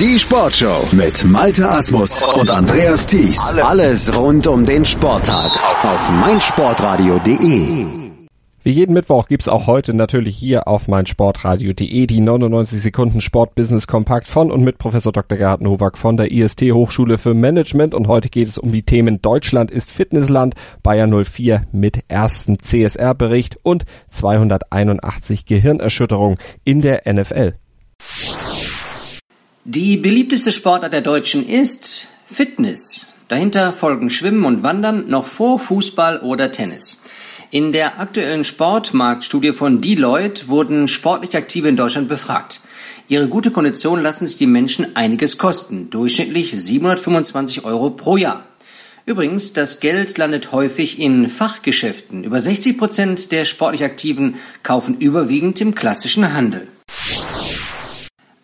Die Sportshow mit Malte Asmus und Andreas Thies. Alles rund um den Sporttag auf meinsportradio.de. Wie jeden Mittwoch gibt's auch heute natürlich hier auf meinsportradio.de die 99 Sekunden Sport Business Kompakt von und mit Professor Dr. Gerhard Nowak von der IST Hochschule für Management und heute geht es um die Themen Deutschland ist Fitnessland, Bayern 04 mit ersten CSR Bericht und 281 Gehirnerschütterung in der NFL. Die beliebteste Sportart der Deutschen ist Fitness. Dahinter folgen Schwimmen und Wandern noch vor Fußball oder Tennis. In der aktuellen Sportmarktstudie von Deloitte wurden sportlich Aktive in Deutschland befragt. Ihre gute Kondition lassen sich die Menschen einiges kosten, durchschnittlich 725 Euro pro Jahr. Übrigens, das Geld landet häufig in Fachgeschäften. Über 60 Prozent der sportlich Aktiven kaufen überwiegend im klassischen Handel.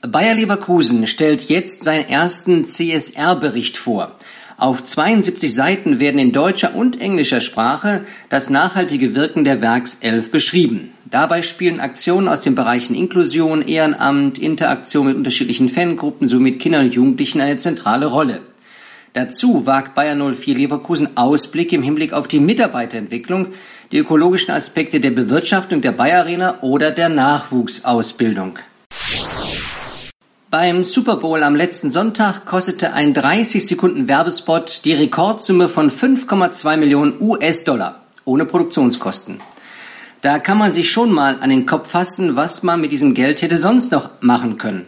Bayer Leverkusen stellt jetzt seinen ersten CSR-Bericht vor. Auf 72 Seiten werden in deutscher und englischer Sprache das nachhaltige Wirken der Werkself beschrieben. Dabei spielen Aktionen aus den Bereichen Inklusion, Ehrenamt, Interaktion mit unterschiedlichen Fangruppen sowie mit Kindern und Jugendlichen eine zentrale Rolle. Dazu wagt Bayer 04 Leverkusen Ausblick im Hinblick auf die Mitarbeiterentwicklung, die ökologischen Aspekte der Bewirtschaftung der Bayer Arena oder der Nachwuchsausbildung. Beim Super Bowl am letzten Sonntag kostete ein 30 Sekunden Werbespot die Rekordsumme von 5,2 Millionen US-Dollar ohne Produktionskosten. Da kann man sich schon mal an den Kopf fassen, was man mit diesem Geld hätte sonst noch machen können.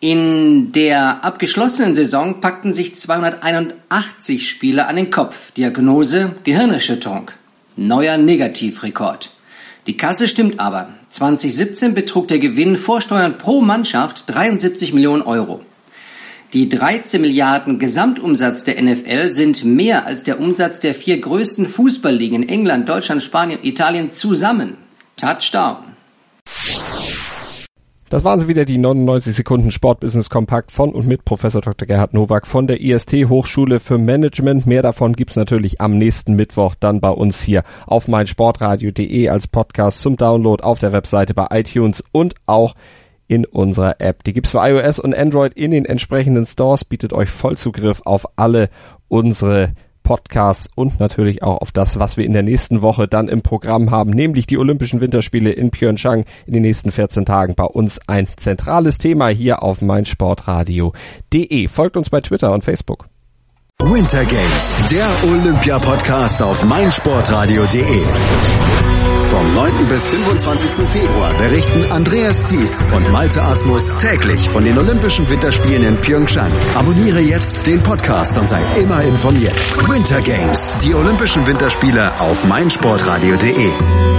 In der abgeschlossenen Saison packten sich 281 Spieler an den Kopf. Diagnose Gehirnerschütterung. Neuer Negativrekord. Die Kasse stimmt aber. 2017 betrug der Gewinn vor Steuern pro Mannschaft 73 Millionen Euro. Die 13 Milliarden Gesamtumsatz der NFL sind mehr als der Umsatz der vier größten Fußballligen England, Deutschland, Spanien, Italien zusammen. Touchdown. Das waren sie wieder, die 99 Sekunden Sportbusiness Kompakt von und mit Professor Dr. Gerhard Nowak von der IST Hochschule für Management. Mehr davon gibt's natürlich am nächsten Mittwoch dann bei uns hier auf meinsportradio.de als Podcast zum Download auf der Webseite bei iTunes und auch in unserer App. Die gibt's für iOS und Android in den entsprechenden Stores, bietet euch Vollzugriff auf alle unsere Podcasts und natürlich auch auf das, was wir in der nächsten Woche dann im Programm haben, nämlich die Olympischen Winterspiele in Pyeongchang in den nächsten 14 Tagen bei uns ein zentrales Thema hier auf meinsportradio.de. Folgt uns bei Twitter und Facebook. Winter Games, der Olympia-Podcast auf meinsportradio.de. Vom 9. bis 25. Februar berichten Andreas Thies und Malte Asmus täglich von den Olympischen Winterspielen in Pyeongchang. Abonniere jetzt den Podcast und sei immer informiert. Winter Games, die Olympischen Winterspiele auf meinsportradio.de.